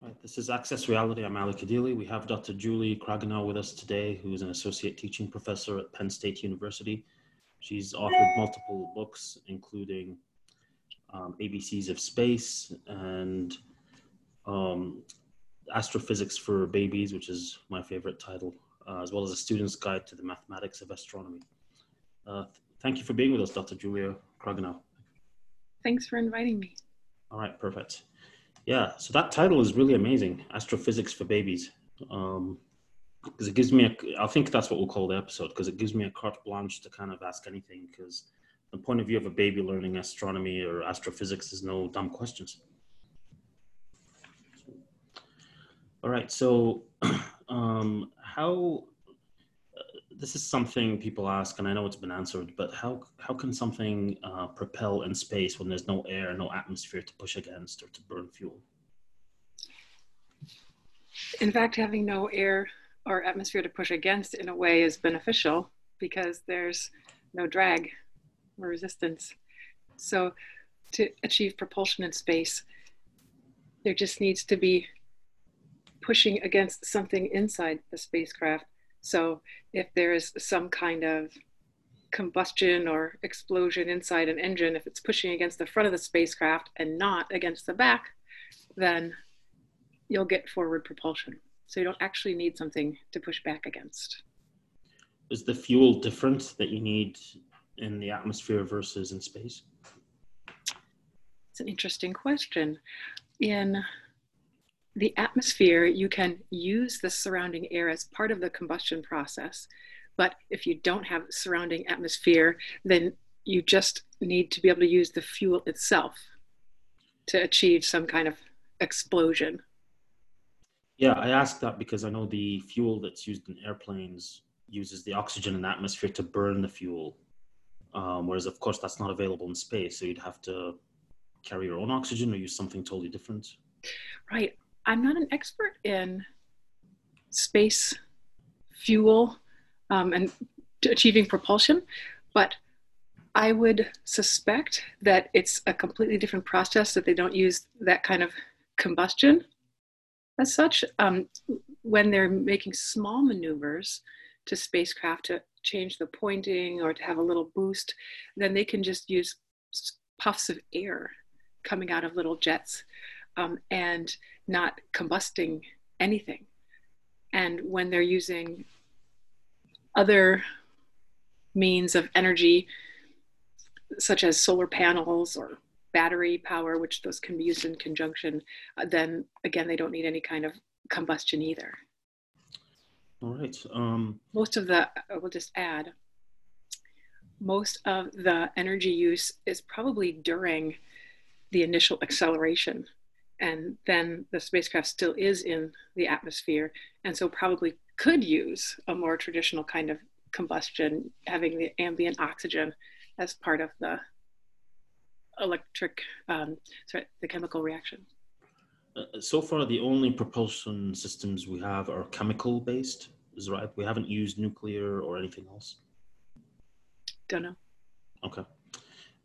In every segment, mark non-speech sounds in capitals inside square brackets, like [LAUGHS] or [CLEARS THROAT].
Right, this is Access Reality. I'm Ali Kadili. We have Dr. Julie Kregenow with us today, who is an associate teaching professor at Penn State University. She's authored multiple books, including um, ABCs of Space and um, Astrophysics for Babies, which is my favorite title, uh, as well as a student's guide to the mathematics of astronomy. Uh, th thank you for being with us, Dr. Julia Kregenow. Thanks for inviting me. All right, perfect. Yeah, so that title is really amazing, Astrophysics for Babies. Um, because it gives me a, I think that's what we'll call the episode, because it gives me a carte blanche to kind of ask anything, because the point of view of a baby learning astronomy or astrophysics is no dumb questions. All right, so [CLEARS THROAT] um, how, this is something people ask, and I know it's been answered, but how, how can something uh, propel in space when there's no air, no atmosphere to push against or to burn fuel? In fact, having no air or atmosphere to push against in a way is beneficial because there's no drag or resistance. So to achieve propulsion in space, there just needs to be pushing against something inside the spacecraft. So if there is some kind of combustion or explosion inside an engine, if it's pushing against the front of the spacecraft and not against the back, then you'll get forward propulsion. So you don't actually need something to push back against. Is the fuel different that you need in the atmosphere versus in space? It's an interesting question. In the atmosphere, you can use the surrounding air as part of the combustion process. But if you don't have surrounding atmosphere, then you just need to be able to use the fuel itself to achieve some kind of explosion. Yeah, I asked that because I know the fuel that's used in airplanes uses the oxygen in the atmosphere to burn the fuel. Um, whereas, of course, that's not available in space. So you'd have to carry your own oxygen or use something totally different. Right. I'm not an expert in space fuel um, and achieving propulsion, but I would suspect that it's a completely different process that they don't use that kind of combustion. As such, um, when they're making small maneuvers to spacecraft to change the pointing or to have a little boost, then they can just use puffs of air coming out of little jets. Um, and not combusting anything. And when they're using other means of energy, such as solar panels or battery power, which those can be used in conjunction, uh, then again, they don't need any kind of combustion either. All right. Um, most of the, I will just add, most of the energy use is probably during the initial acceleration. And then the spacecraft still is in the atmosphere, and so probably could use a more traditional kind of combustion, having the ambient oxygen as part of the electric, um, sorry, the chemical reaction? Uh, so far, the only propulsion systems we have are chemical based. Is right. We haven't used nuclear or anything else. Don't know. Okay.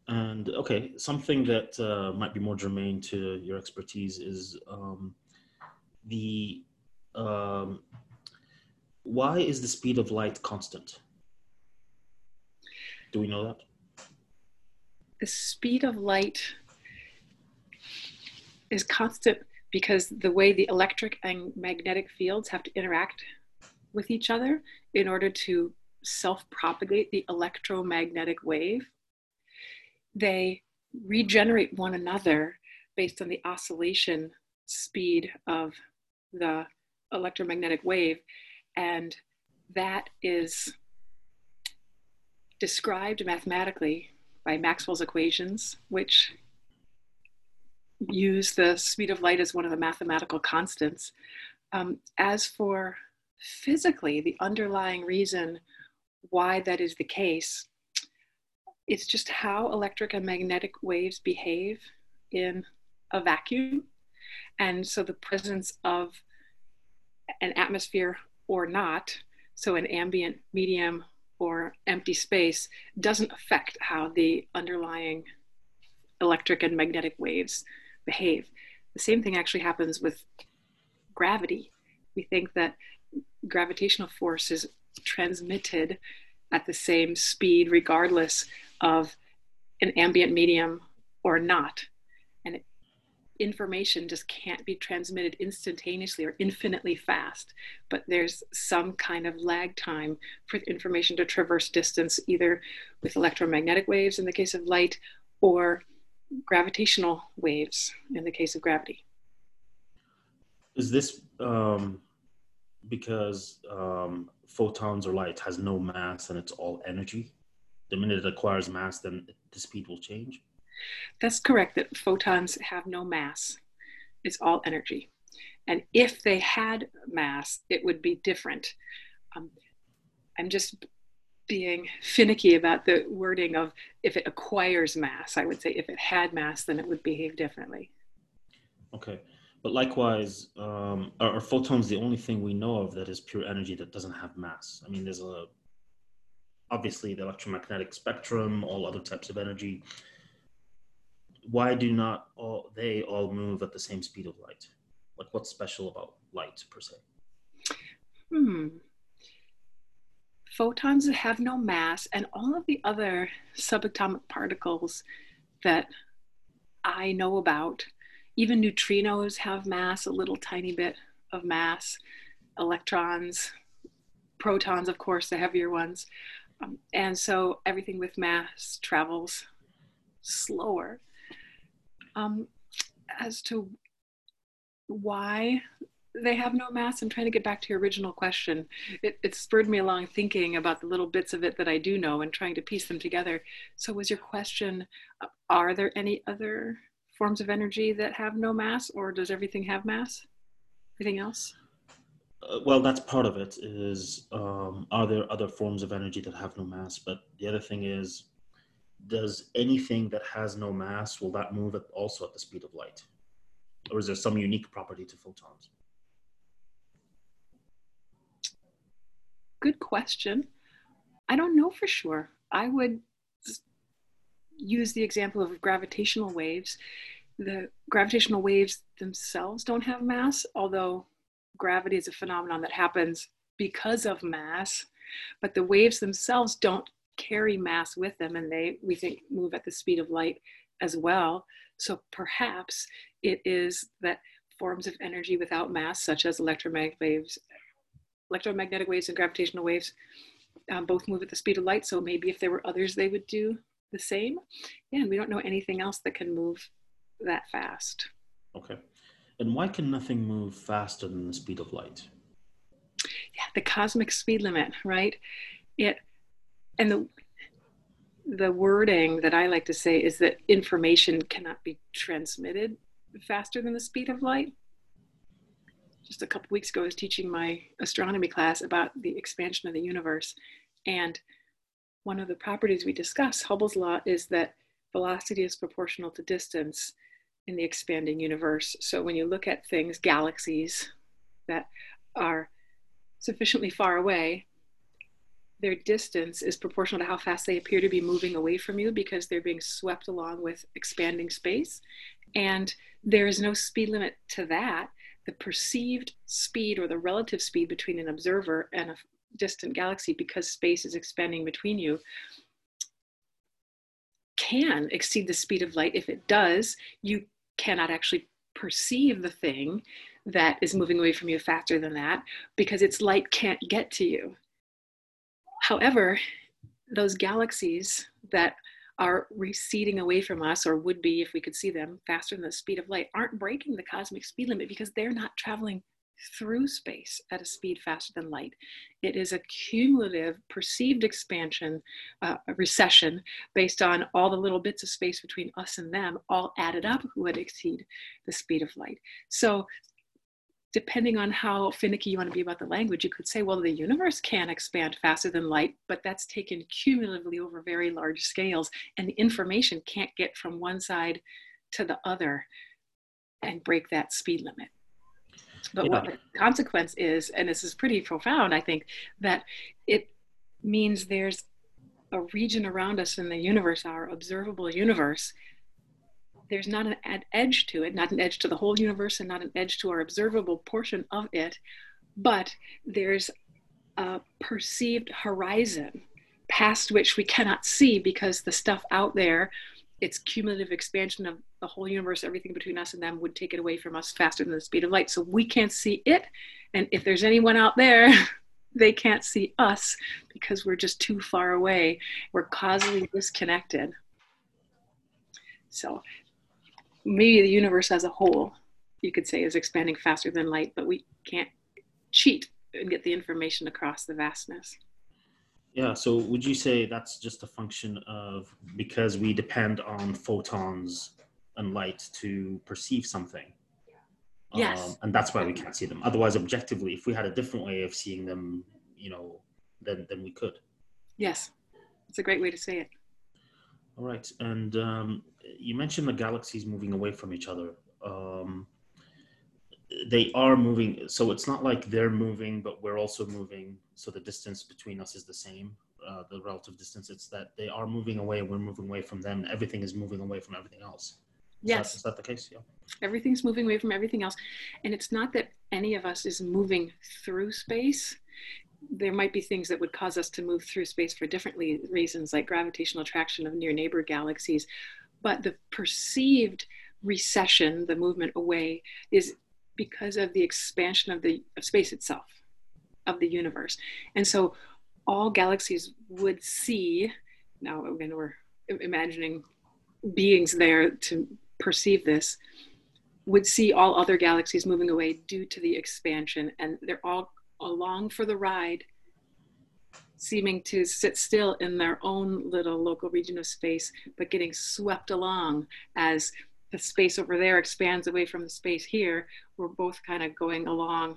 And okay, something that uh, might be more germane to your expertise is um, the um, why is the speed of light constant? Do we know that? the speed of light is constant because the way the electric and magnetic fields have to interact with each other in order to self propagate the electromagnetic wave, they regenerate one another based on the oscillation speed of the electromagnetic wave. And that is described mathematically by Maxwell's equations, which use the speed of light as one of the mathematical constants. Um, as for physically, the underlying reason why that is the case, it's just how electric and magnetic waves behave in a vacuum. And so the presence of an atmosphere or not, so an ambient medium or empty space doesn't affect how the underlying electric and magnetic waves behave. The same thing actually happens with gravity. We think that gravitational force is transmitted at the same speed, regardless of an ambient medium or not. And information just can't be transmitted instantaneously or infinitely fast. But there's some kind of lag time for information to traverse distance, either with electromagnetic waves in the case of light or gravitational waves in the case of gravity. Is this um, because um, photons or light has no mass and it's all energy? The minute it acquires mass, then the speed will change? That's correct, that photons have no mass. It's all energy. And if they had mass, it would be different. Um, I'm just being finicky about the wording of if it acquires mass. I would say if it had mass, then it would behave differently. Okay. But likewise, um, are, are, photons the only thing we know of that is pure energy that doesn't have mass? I mean, there's a obviously the electromagnetic spectrum, all other types of energy. Why do not all they all move at the same speed of light? Like, what's special about light per se? Hmm photons have no mass, and all of the other subatomic particles that I know about, even neutrinos have mass, a little tiny bit of mass, electrons, protons, of course, the heavier ones. And so everything with mass travels slower. Um, as to why they have no mass. I'm trying to get back to your original question. It, it, spurred me along thinking about the little bits of it that I do know and trying to piece them together. So, was your question uh, Are there any other forms of energy that have no mass, or does everything have mass? Everything else? Uh, well, that's part of it. Is um, are there other forms of energy that have no mass? But the other thing is, does anything that has no mass will that move at also at the speed of light, or is there some unique property to photons? good question. I don't know for sure. I would use the example of gravitational waves. The gravitational waves themselves don't have mass, although gravity is a phenomenon that happens because of mass. But the waves themselves don't carry mass with them, and they, we think, move at the speed of light as well. So perhaps it is that forms of energy without mass, such as electromagnetic waves, electromagnetic waves and gravitational waves um, both move at the speed of light. So maybe if there were others, they would do the same. Yeah, and we don't know anything else that can move that fast. Okay. And why can nothing move faster than the speed of light? Yeah, the cosmic speed limit, right? It and the the wording that I like to say is that information cannot be transmitted faster than the speed of light just a couple weeks ago, I was teaching my astronomy class about the expansion of the universe. And one of the properties we discuss, Hubble's law, is that velocity is proportional to distance in the expanding universe. So when you look at things, galaxies that are sufficiently far away, their distance is proportional to how fast they appear to be moving away from you because they're being swept along with expanding space. And there is no speed limit to that the perceived speed or the relative speed between an observer and a distant galaxy because space is expanding between you can exceed the speed of light. If it does, you cannot actually perceive the thing that is moving away from you faster than that because its light can't get to you. However, those galaxies that are receding away from us, or would be if we could see them faster than the speed of light, aren't breaking the cosmic speed limit because they're not traveling through space at a speed faster than light. It is a cumulative perceived expansion, uh, recession, based on all the little bits of space between us and them, all added up would exceed the speed of light. So depending on how finicky you want to be about the language, you could say, well, the universe can expand faster than light, but that's taken cumulatively over very large scales, and the information can't get from one side to the other and break that speed limit. But yeah. what the consequence is, and this is pretty profound, I think, that it means there's a region around us in the universe, our observable universe, there's not an, an edge to it, not an edge to the whole universe and not an edge to our observable portion of it, but there's a perceived horizon past which we cannot see because the stuff out there its cumulative expansion of the whole universe, everything between us and them would take it away from us faster than the speed of light. So we can't see it. And if there's anyone out there, [LAUGHS] they can't see us because we're just too far away. We're causally disconnected. So maybe the universe as a whole, you could say, is expanding faster than light, but we can't cheat and get the information across the vastness. Yeah, so would you say that's just a function of because we depend on photons and light to perceive something? Yes. Um, and that's why we can't see them. Otherwise, objectively, if we had a different way of seeing them, you know, then then we could. Yes, it's a great way to say it. All right, and um, you mentioned the galaxies moving away from each other. Um, they are moving so it's not like they're moving but we're also moving so the distance between us is the same uh, the relative distance. It's that they are moving away we're moving away from them. Everything is moving away from everything else. Is yes. that, is that the case? Yeah. Everything's moving away from everything else. And it's not that any of us is moving through space. There might be things that would cause us to move through space for different reasons like gravitational attraction of near neighbor galaxies. But the perceived recession the movement away is because of the expansion of the of space itself of the universe. And so all galaxies would see now again we're imagining beings there to perceive this would see all other galaxies moving away due to the expansion. And they're all along for the ride seeming to sit still in their own little local region of space but getting swept along as the space over there expands away from the space here, we're both kind of going along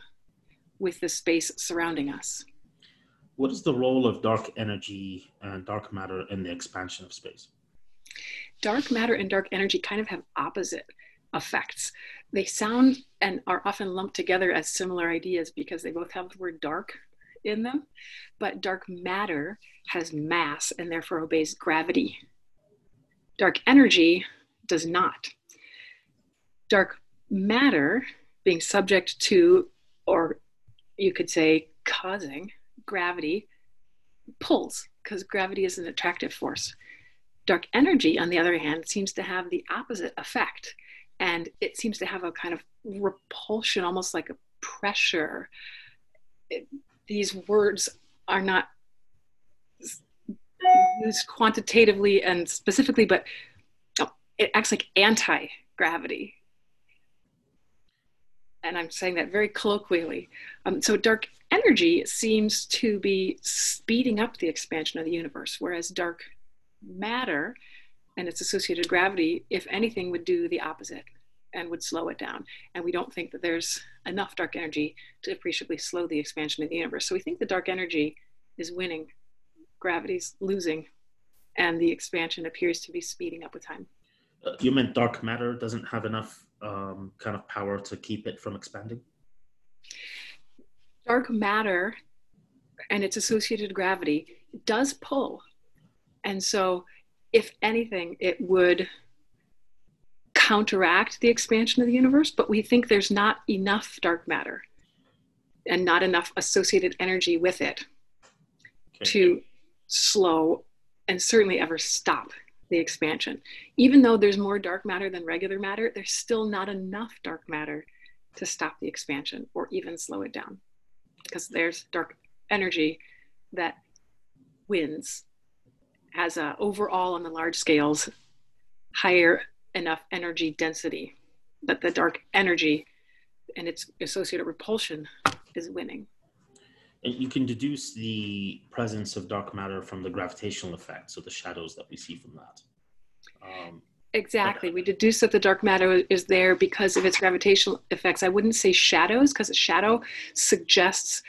with the space surrounding us. What is the role of dark energy and dark matter in the expansion of space? Dark matter and dark energy kind of have opposite effects. They sound and are often lumped together as similar ideas because they both have the word dark in them, but dark matter has mass and therefore obeys gravity. Dark energy does not dark matter being subject to, or you could say causing, gravity pulls, because gravity is an attractive force. Dark energy, on the other hand, seems to have the opposite effect. And it seems to have a kind of repulsion, almost like a pressure. It, these words are not used quantitatively and specifically, but oh, it acts like anti gravity and I'm saying that very colloquially. Um, so dark energy seems to be speeding up the expansion of the universe, whereas dark matter and its associated gravity, if anything, would do the opposite and would slow it down. And we don't think that there's enough dark energy to appreciably slow the expansion of the universe. So we think the dark energy is winning, gravity's losing, and the expansion appears to be speeding up with time. Uh, you meant dark matter doesn't have enough um, kind of power to keep it from expanding? Dark matter and its associated gravity does pull. And so, if anything, it would counteract the expansion of the universe, but we think there's not enough dark matter and not enough associated energy with it okay. to slow and certainly ever stop the expansion. Even though there's more dark matter than regular matter, there's still not enough dark matter to stop the expansion or even slow it down because there's dark energy that wins as a overall on the large scales higher enough energy density that the dark energy and its associated repulsion is winning you can deduce the presence of dark matter from the gravitational effect, so the shadows that we see from that. Um, exactly. we deduce that the dark matter is there because of its gravitational effects. I wouldn't say shadows because a shadow suggests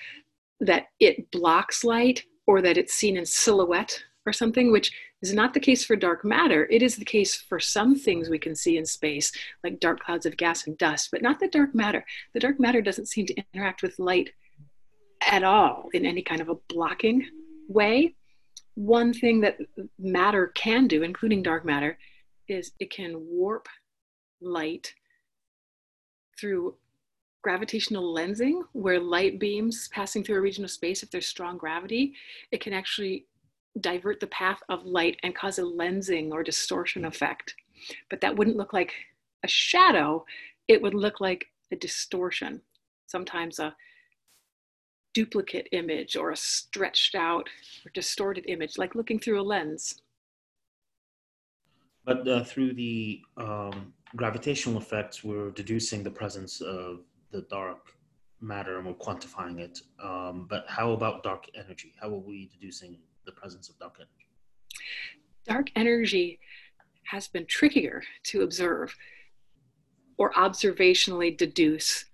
that it blocks light or that it's seen in silhouette or something, which is not the case for dark matter. It is the case for some things we can see in space, like dark clouds of gas and dust, but not the dark matter. The dark matter doesn't seem to interact with light at all in any kind of a blocking way. One thing that matter can do, including dark matter, is it can warp light through gravitational lensing, where light beams passing through a region of space, if there's strong gravity, it can actually divert the path of light and cause a lensing or distortion effect. But that wouldn't look like a shadow, it would look like a distortion, sometimes a duplicate image or a stretched out or distorted image, like looking through a lens. But uh, through the um, gravitational effects, we're deducing the presence of the dark matter and we're quantifying it. Um, but how about dark energy? How are we deducing the presence of dark energy? Dark energy has been trickier to observe or observationally deduce.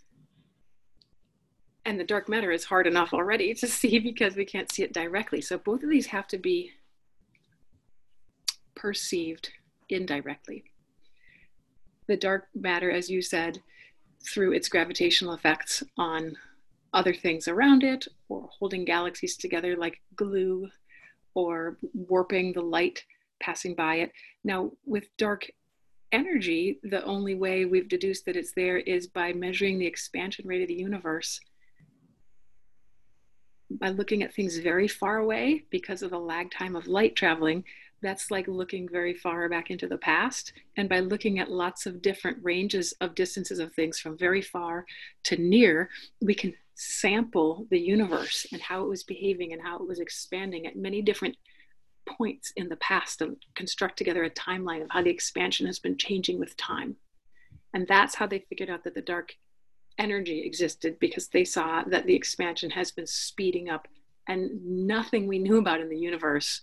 And the dark matter is hard enough already to [LAUGHS] see because we can't see it directly. So both of these have to be perceived indirectly. The dark matter, as you said, through its gravitational effects on other things around it, or holding galaxies together like glue, or warping the light passing by it. Now, with dark energy, the only way we've deduced that it's there is by measuring the expansion rate of the universe. By looking at things very far away because of the lag time of light traveling, that's like looking very far back into the past. And by looking at lots of different ranges of distances of things from very far to near, we can sample the universe and how it was behaving and how it was expanding at many different points in the past and construct together a timeline of how the expansion has been changing with time. And that's how they figured out that the dark energy existed because they saw that the expansion has been speeding up and nothing we knew about in the universe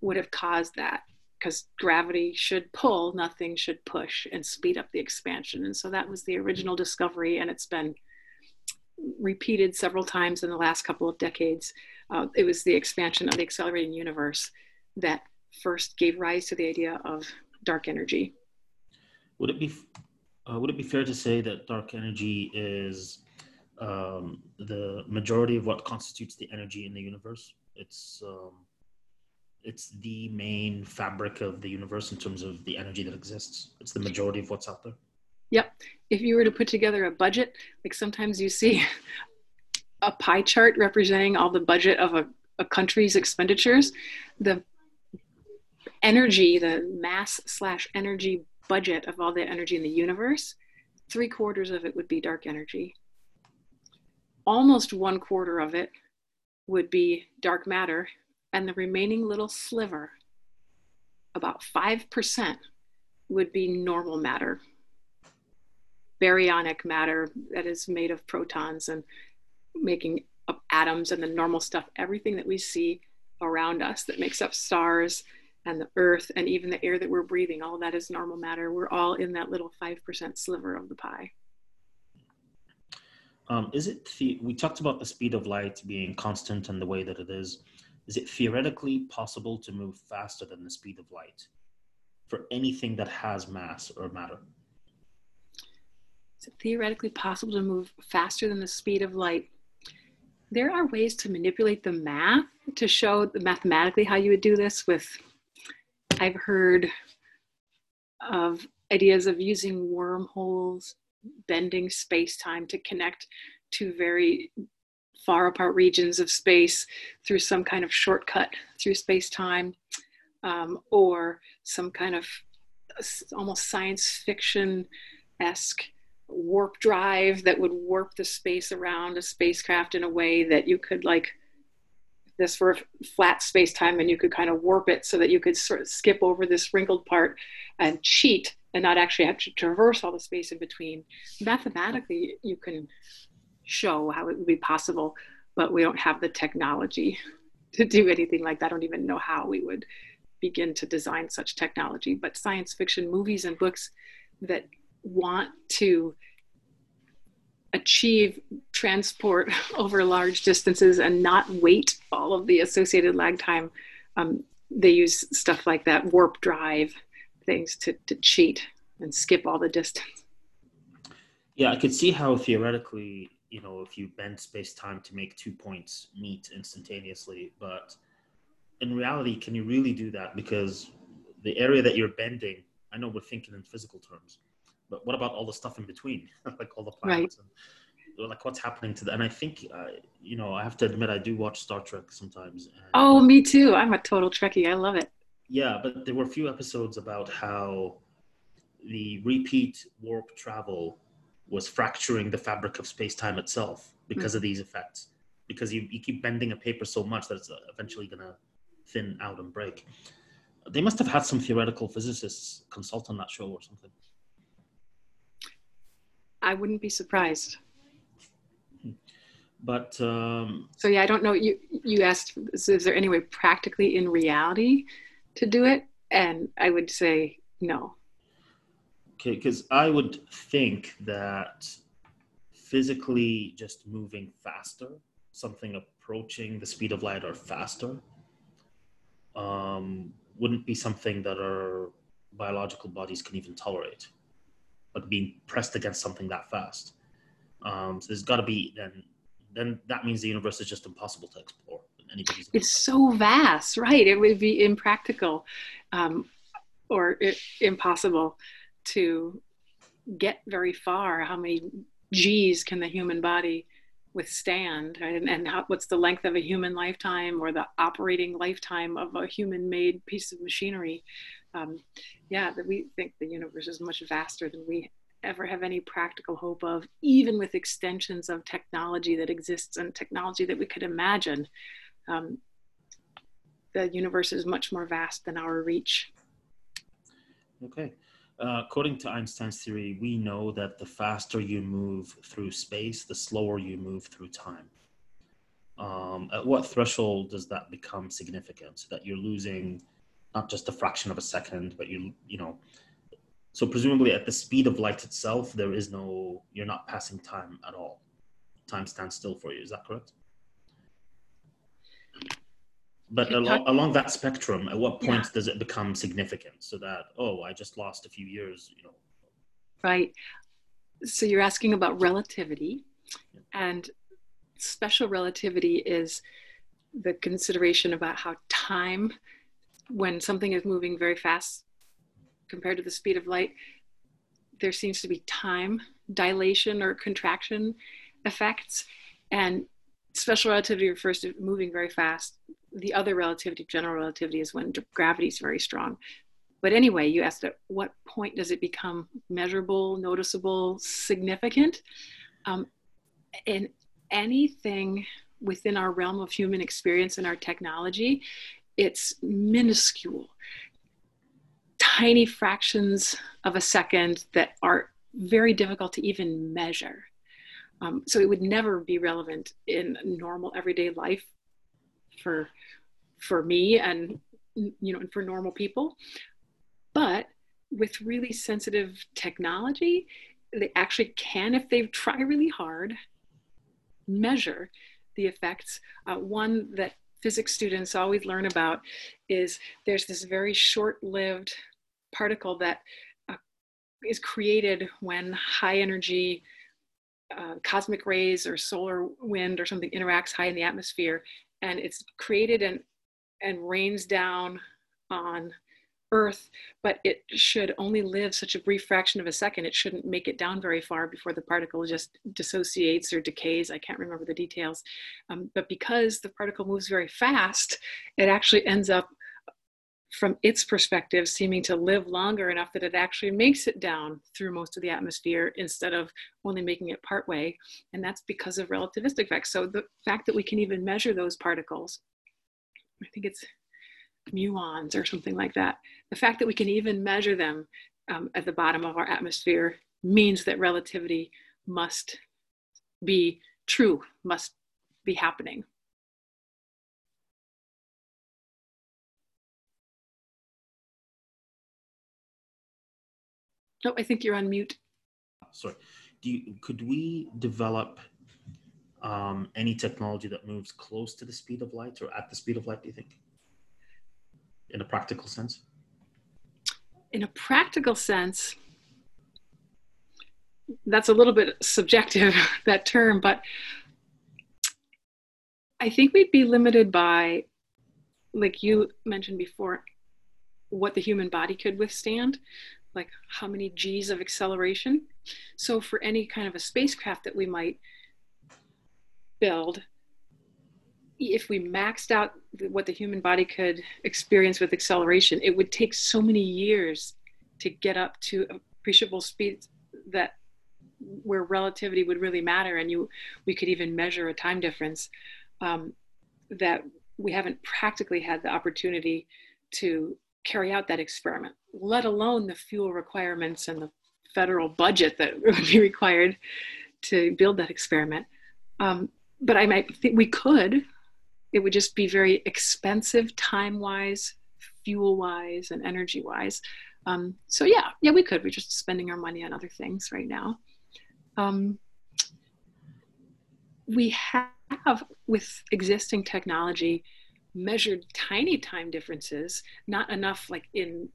would have caused that because gravity should pull, nothing should push and speed up the expansion. And so that was the original discovery, and it's been repeated several times in the last couple of decades. Uh, it was the expansion of the accelerating universe that first gave rise to the idea of dark energy. Would it be uh, would it be fair to say that dark energy is um, the majority of what constitutes the energy in the universe? It's um, it's the main fabric of the universe in terms of the energy that exists. It's the majority of what's out there. Yep. If you were to put together a budget, like sometimes you see a pie chart representing all the budget of a, a country's expenditures, the energy, the mass slash energy budget of all the energy in the universe, three quarters of it would be dark energy. Almost one quarter of it would be dark matter, and the remaining little sliver, about 5%, would be normal matter, baryonic matter that is made of protons and making up atoms and the normal stuff, everything that we see around us that makes up stars and the earth and even the air that we're breathing, all that is normal matter. We're all in that little 5% sliver of the pie. Um, is it, the, we talked about the speed of light being constant and the way that it is is it theoretically possible to move faster than the speed of light for anything that has mass or matter? Is it theoretically possible to move faster than the speed of light? There are ways to manipulate the math to show mathematically how you would do this with I've heard of ideas of using wormholes, bending space time to connect to very far apart regions of space through some kind of shortcut through space time um, or some kind of almost science fiction esque warp drive that would warp the space around a spacecraft in a way that you could like this for a flat space time and you could kind of warp it so that you could sort of skip over this wrinkled part and cheat and not actually have to traverse all the space in between mathematically you can show how it would be possible, but we don't have the technology to do anything like that. I don't even know how we would begin to design such technology. But science fiction movies and books that want to achieve transport [LAUGHS] over large distances and not wait all of the associated lag time, um, they use stuff like that warp drive things to, to cheat and skip all the distance. Yeah, I could see how theoretically you know if you bend space time to make two points meet instantaneously but in reality can you really do that because the area that you're bending i know we're thinking in physical terms but what about all the stuff in between, [LAUGHS] like all the planets? Right. And, like what's happening to that? And I think, uh, you know, I have to admit, I do watch Star Trek sometimes. And, oh, me too. I'm a total Trekkie. I love it. Yeah, but there were a few episodes about how the repeat warp travel was fracturing the fabric of space time itself because mm-hmm. of these effects. Because you, you keep bending a paper so much that it's eventually going to thin out and break. They must have had some theoretical physicists consult on that show or something. I wouldn't be surprised. But um, so yeah, I don't know. You you asked, is, is there any way practically in reality to do it? And I would say no. Okay, because I would think that physically just moving faster, something approaching the speed of light or faster, um, wouldn't be something that our biological bodies can even tolerate. Like being pressed against something that fast. Um, so there's got to be then. Then that means the universe is just impossible to explore. Anybody's it's so vast, right? It would be impractical, um, or it, impossible to get very far. How many G's can the human body withstand right? and, and how, what's the length of a human lifetime or the operating lifetime of a human made piece of machinery um, yeah that we think the universe is much vaster than we ever have any practical hope of even with extensions of technology that exists and technology that we could imagine um, the universe is much more vast than our reach okay uh, according to Einstein's theory, we know that the faster you move through space, the slower you move through time. Um, at what threshold does that become significant? So that you're losing not just a fraction of a second, but you you know. So presumably, at the speed of light itself, there is no you're not passing time at all. Time stands still for you. Is that correct? but al- along that spectrum at what point yeah. does it become significant so that oh i just lost a few years you know right so you're asking about relativity yeah. and special relativity is the consideration about how time when something is moving very fast compared to the speed of light there seems to be time dilation or contraction effects and special relativity refers to moving very fast the other relativity, general relativity, is when gravity is very strong. But anyway, you asked at what point does it become measurable, noticeable, significant? Um, and anything within our realm of human experience and our technology, it's minuscule, tiny fractions of a second that are very difficult to even measure. Um, so it would never be relevant in normal everyday life for for me and you know and for normal people. But with really sensitive technology they actually can if they try really hard measure the effects. Uh, one that physics students always learn about is there's this very short-lived particle that uh, is created when high energy uh, cosmic rays or solar wind or something interacts high in the atmosphere and it's created and and rains down on earth but it should only live such a brief fraction of a second. It shouldn't make it down very far before the particle just dissociates or decays. I can't remember the details. Um, but because the particle moves very fast it actually ends up from its perspective seeming to live longer enough that it actually makes it down through most of the atmosphere instead of only making it part way. And that's because of relativistic effects so the fact that we can even measure those particles i think it's muons or something like that the fact that we can even measure them um, at the bottom of our atmosphere means that relativity must be true must be happening No, I think you're on mute. Sorry. You, could we develop um, any technology that moves close to the speed of light or at the speed of light, do you think? In a practical sense? In a practical sense, that's a little bit subjective, [LAUGHS] that term, but I think we'd be limited by, like you mentioned before, what the human body could withstand like how many g's of acceleration so for any kind of a spacecraft that we might build if we maxed out what the human body could experience with acceleration it would take so many years to get up to appreciable speeds that where relativity would really matter and you we could even measure a time difference um, that we haven't practically had the opportunity to carry out that experiment, let alone the fuel requirements and the federal budget that [LAUGHS] would be required to build that experiment. Um, but I might think we could. It would just be very expensive, time wise, fuel wise, and energy wise. Um, so yeah, yeah, we could. We're just spending our money on other things right now. Um, we have, with existing technology, measured tiny time differences, not enough like in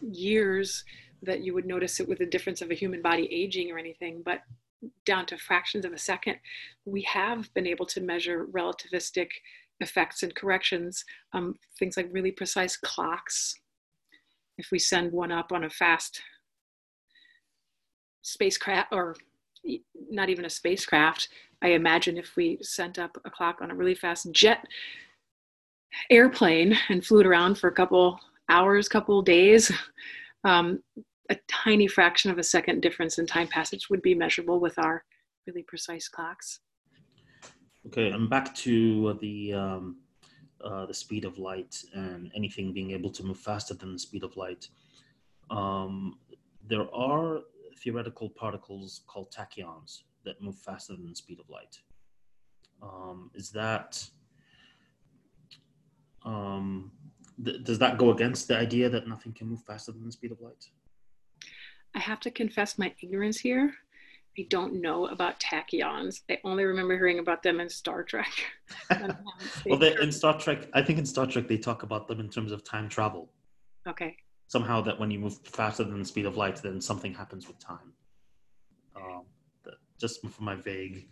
years that you would notice it with the difference of a human body aging or anything, but down to fractions of a second, we have been able to measure relativistic effects and corrections, um, things like really precise clocks. If we send one up on a fast spacecraft, or not even a spacecraft, I imagine if we sent up a clock on a really fast jet airplane and flew it around for a couple hours, couple days, um, a tiny fraction of a second difference in time passage would be measurable with our really precise clocks. Okay, I'm back to the um, uh, the speed of light and anything being able to move faster than the speed of light. Um, there are theoretical particles called tachyons that move faster than the speed of light. Um, is that um, th- does that go against the idea that nothing can move faster than the speed of light? I have to confess my ignorance here. I don't know about tachyons. I only remember hearing about them in Star Trek. [LAUGHS] well, they, in Star Trek, I think in Star Trek they talk about them in terms of time travel. Okay. Somehow that when you move faster than the speed of light, then something happens with time. Um, just from my vague,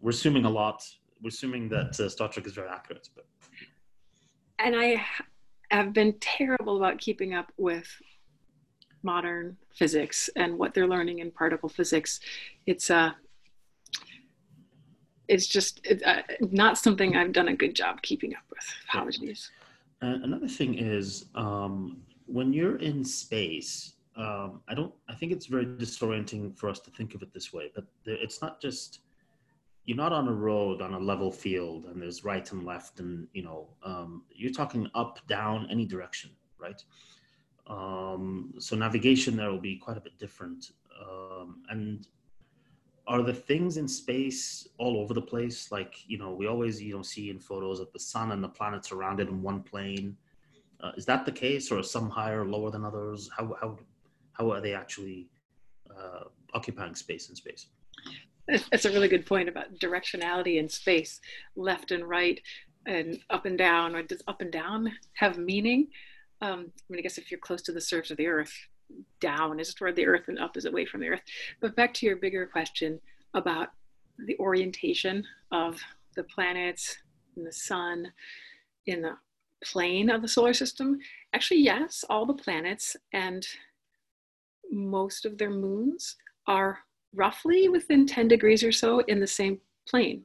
we're assuming a lot. We're assuming that uh, Star Trek is very accurate, but and I have been terrible about keeping up with modern physics and what they're learning in particle physics. It's uh, it's just it's, uh, not something I've done a good job keeping up with. Apologies. Uh, another thing is um, when you're in space, um, I don't. I think it's very disorienting for us to think of it this way, but it's not just you're not on a road on a level field and there's right and left and you know um, you're talking up down any direction right um, so navigation there will be quite a bit different. Um, and are the things in space all over the place? Like you know we always you know see in photos that the sun and the planets around it in one plane. Uh, is that the case or some higher or lower than others? How how how are they actually uh, occupying space in space? That's a really good point about directionality in space, left and right, and up and down. Or does up and down have meaning? Um, I mean, I guess if you're close to the surface of the Earth, down is toward the Earth and up is away from the Earth. But back to your bigger question about the orientation of the planets and the sun in the plane of the solar system. Actually, yes, all the planets and most of their moons are roughly within 10 degrees or so in the same plane.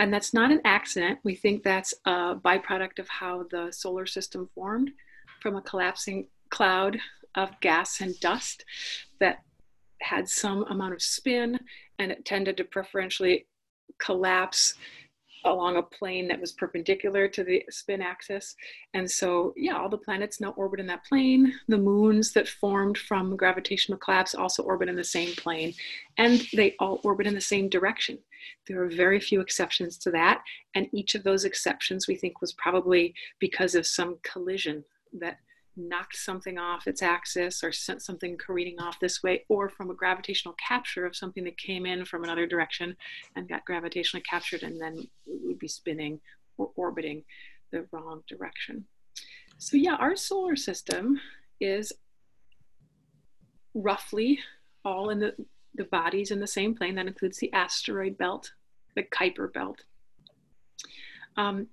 And that's not an accident. We think that's a byproduct of how the solar system formed from a collapsing cloud of gas and dust that had some amount of spin and it tended to preferentially collapse along a plane that was perpendicular to the spin axis. And so, yeah, all the planets now orbit in that plane. The moons that formed from gravitational collapse also orbit in the same plane, and they all orbit in the same direction. There are very few exceptions to that, and each of those exceptions we think was probably because of some collision that knocked something off its axis or sent something careening off this way, or from a gravitational capture of something that came in from another direction and got gravitationally captured and then would be spinning or orbiting the wrong direction. So, yeah, our solar system is roughly all in the, the bodies in the same plane. That includes the asteroid belt, the Kuiper belt. Um,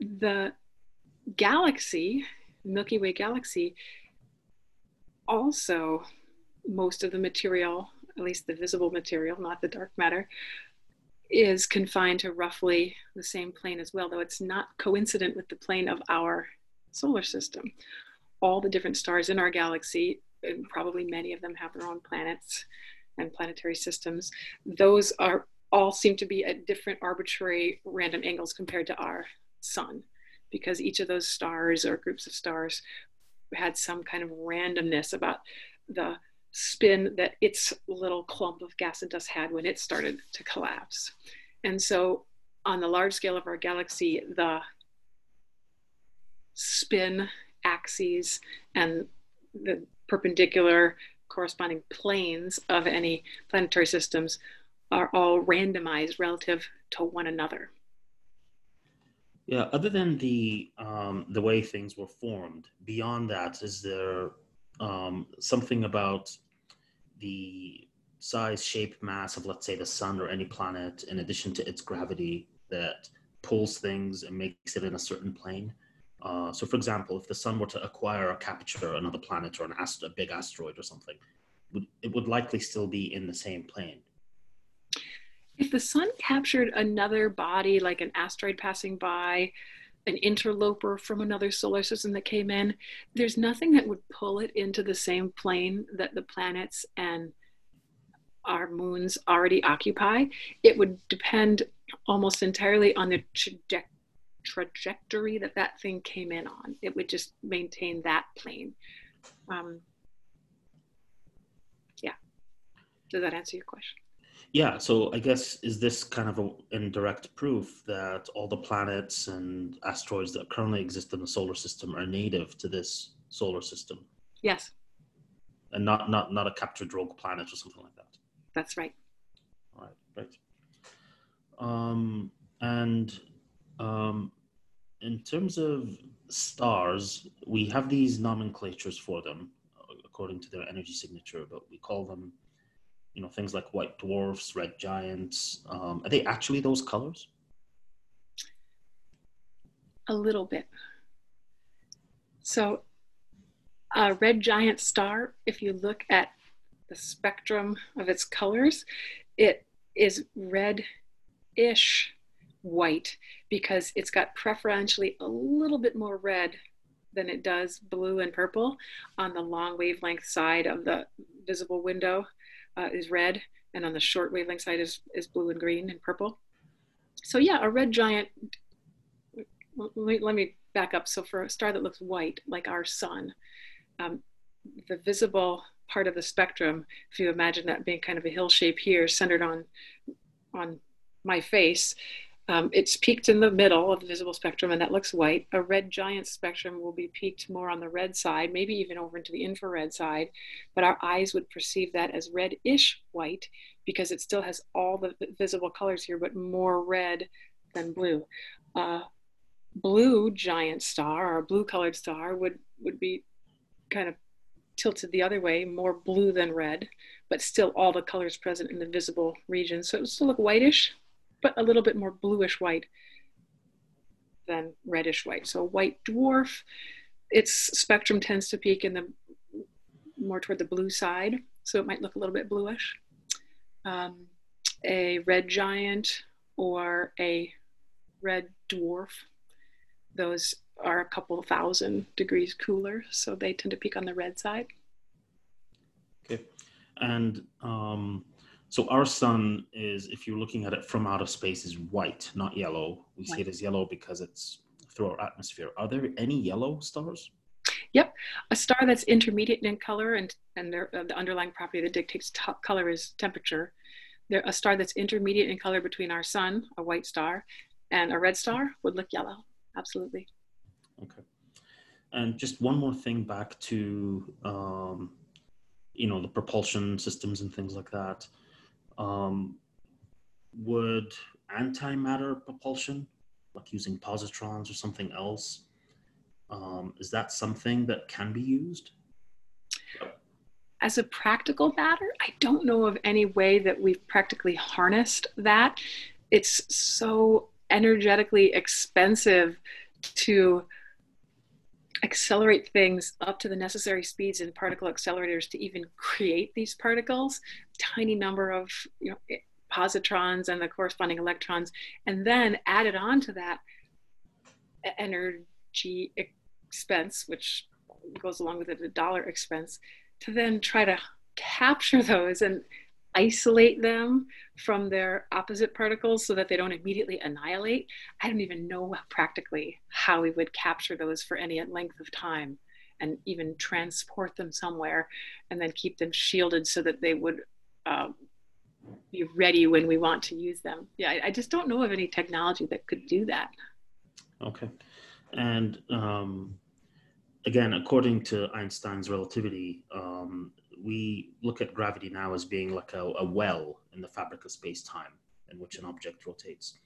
the galaxy Milky Way galaxy also most of the material, at least the visible material, not the dark matter, is confined to roughly the same plane as well, though it's not coincident with the plane of our solar system. All the different stars in our galaxy, and probably many of them have their own planets and planetary systems, those are all seem to be at different arbitrary random angles compared to our sun, because each of those stars or groups of stars had some kind of randomness about the spin that its little clump of gas and dust had when it started to collapse. And so, on the large scale of our galaxy, the spin axes and the perpendicular corresponding planes of any planetary systems are all randomized relative to one another. Yeah, other than the um, the way things were formed, beyond that, is there um, something about the size, shape, mass of, let's say, the sun or any planet, in addition to its gravity, that pulls things and makes it in a certain plane. Uh, so, for example, if the sun were to acquire or capture another planet or an ast- a big asteroid or something, would, it would likely still be in the same plane. If the sun captured another body, like an asteroid passing by, an interloper from another solar system that came in, there's nothing that would pull it into the same plane that the planets and our moons already occupy. It would depend almost entirely on the traje- trajectory that that thing came in on. It would just maintain that plane. Um, yeah. Does that answer your question? Yeah, so I guess is this kind of an indirect proof that all the planets and asteroids that currently exist in the solar system are native to this solar system? Yes. And not not not a captured rogue planet or something like that. That's right. All right, right. Um, and um, in terms of stars, we have these nomenclatures for them according to their energy signature, but we call them you know things like white dwarfs red giants um, are they actually those colors? A little bit. So a red giant star if you look at the spectrum of its colors it is red-ish white because it's got preferentially a little bit more red than it does blue and purple on the long wavelength side of the visible window uh, is red, and on the short wavelength side is, is blue and green and purple. So yeah, a red giant, let me, let me back up. So for a star that looks white, like our sun, um, the visible part of the spectrum, if you imagine that being kind of a hill shape here, centered on, on my face, um, it's peaked in the middle of the visible spectrum, and that looks white. A red giant spectrum will be peaked more on the red side, maybe even over into the infrared side, but our eyes would perceive that as reddish white because it still has all the visible colors here, but more red than blue. Uh, blue giant star or blue colored star would, would be kind of tilted the other way, more blue than red, but still all the colors present in the visible region. So it would still look whitish, but a little bit more bluish white than reddish white. So a white dwarf, its spectrum tends to peak in the more toward the blue side, so it might look a little bit bluish. Um, a red giant or a red dwarf, those are a couple thousand degrees cooler, so they tend to peak on the red side. Okay, and um, so our sun is, if you're looking at it from outer space, is white, not yellow. We white. see it as yellow because it's through our atmosphere. Are there any yellow stars? Yep, a star that's intermediate in color and and uh, the underlying property that dictates t- color is temperature. There, a star that's intermediate in color between our sun, a white star, and a red star would look yellow. Absolutely. Okay. And just one more thing back to um, you know the propulsion systems and things like that. Um, would antimatter propulsion, like using positrons or something else, um, is that something that can be used? As a practical matter, I don't know of any way that we've practically harnessed that. It's so energetically expensive to accelerate things up to the necessary speeds in particle accelerators to even create these particles, tiny number of you know, positrons and the corresponding electrons, and then added on to that energy expense, which goes along with it, the dollar expense, to then try to capture those and isolate them from their opposite particles so that they don't immediately annihilate. I don't even know practically how we would capture those for any length of time and even transport them somewhere and then keep them shielded so that they would uh, be ready when we want to use them. Yeah, I, I, just don't know of any technology that could do that. Okay. And um, again, according to Einstein's relativity, um, we look at gravity now as being like a, a well in the fabric of space time in which an object rotates.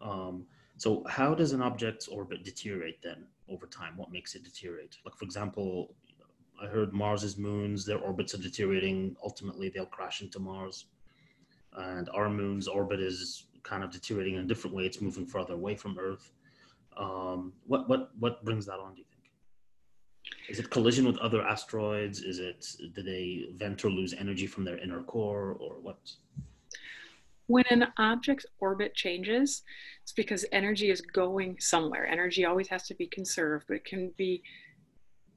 Um, so, how does an object's orbit deteriorate then over time? What makes it deteriorate? Like, for example, I heard Mars's moons, their orbits are deteriorating. Ultimately, they'll crash into Mars. And our moon's orbit is kind of deteriorating in a different way. It's moving farther away from Earth. Um, what, what, what brings that on, do you think? Is it collision with other asteroids? Is it do they vent or lose energy from their inner core, or what? When an object's orbit changes, it's because energy is going somewhere. Energy always has to be conserved, but it can be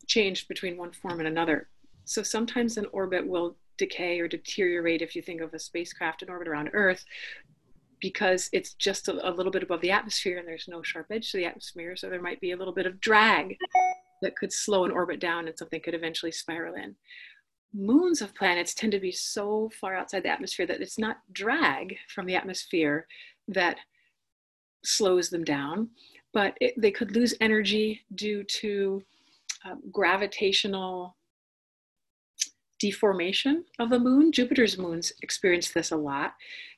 changed between one form and another. So sometimes an orbit will decay or deteriorate if you think of a spacecraft in orbit around Earth because it's just a, a, little bit above the atmosphere and there's no sharp edge to the atmosphere. So there might be a little bit of drag that could slow an orbit down and something could eventually spiral in. Moons of planets tend to be so far outside the atmosphere that it's not drag from the atmosphere that slows them down, but it, they could lose energy due to um, gravitational deformation of the moon. Jupiter's moons experience this a lot.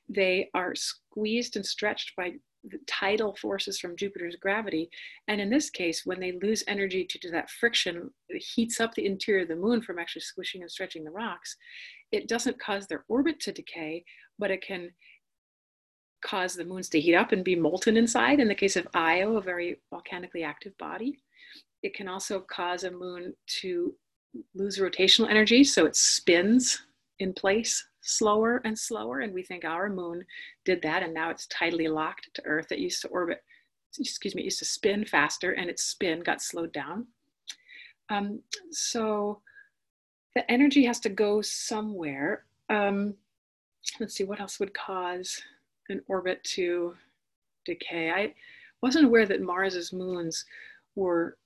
They are squeezed and stretched by the tidal forces from Jupiter's gravity. And in this case, when they lose energy due to that friction, it heats up the interior of the moon from actually squishing and stretching the rocks. It doesn't cause their orbit to decay, but it can cause the moons to heat up and be molten inside. In the case of Io, a very volcanically active body, it can also cause a moon to lose rotational energy, so it spins in place slower and slower. And we think our moon did that, and now it's tidally locked to Earth. It used to orbit, excuse me, it used to spin faster, and its spin got slowed down. Um, so the energy has to go somewhere. Um, let's see, what else would cause an orbit to decay? I wasn't aware that Mars's moons were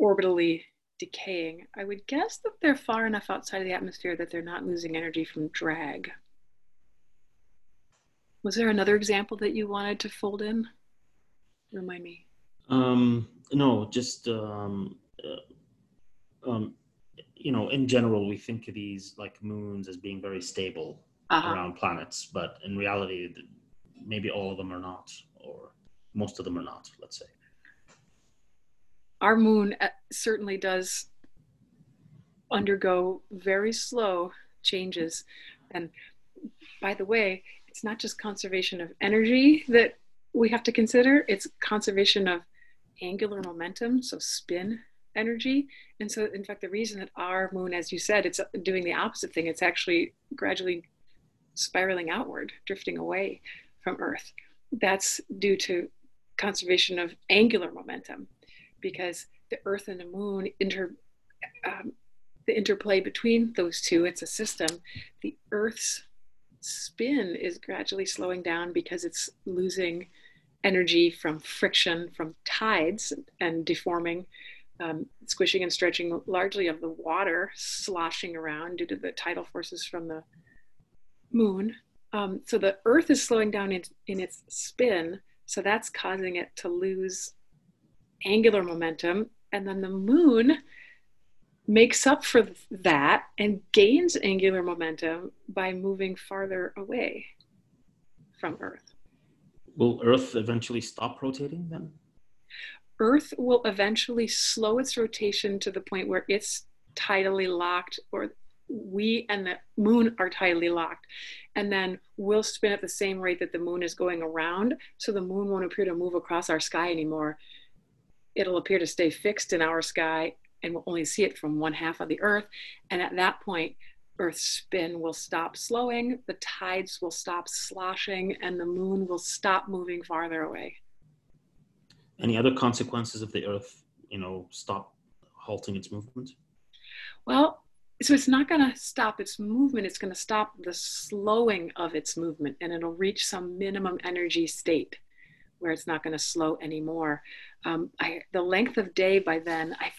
orbitally decaying, I would guess that they're far enough outside of the atmosphere that they're not losing energy from drag. Was there another example that you wanted to fold in? Remind me. Um, no, just um, uh, um, you know, in general, we think of these like moons as being very stable uh-huh. around planets, but in reality, maybe all of them are not, or most of them are not. Let's say our moon uh, certainly does undergo very slow changes. And by the way, it's not just conservation of energy that we have to consider, it's conservation of angular momentum, so spin energy. And so, in fact, the reason that our moon, as you said, it's doing the opposite thing, it's actually gradually spiraling outward, drifting away from Earth. That's due to conservation of angular momentum because the Earth and the Moon inter um, the interplay between those two. It's a system. The Earth's spin is gradually slowing down because it's losing energy from friction from tides and deforming, um, squishing and stretching largely of the water sloshing around due to the tidal forces from the moon. Um, so the Earth is slowing down in, in its spin, so that's causing it to lose angular momentum. And then the moon makes up for that and gains angular momentum by moving farther away from Earth. Will Earth eventually stop rotating then? Earth will eventually slow its rotation to the point where it's tidally locked, or we and the moon are tidally locked. And then we'll spin at the same rate that the moon is going around. So the moon won't appear to move across our sky anymore it'll appear to stay fixed in our sky and we'll only see it from one half of the Earth. And at that point, Earth's spin will stop slowing, the tides will stop sloshing, and the moon will stop moving farther away. Any other consequences of the Earth, you know, stop halting its movement? Well, so it's not going to stop its movement, it's going to stop the slowing of its movement, and it'll reach some minimum energy state where it's not going to slow anymore. Um, I, the length of day by then, I,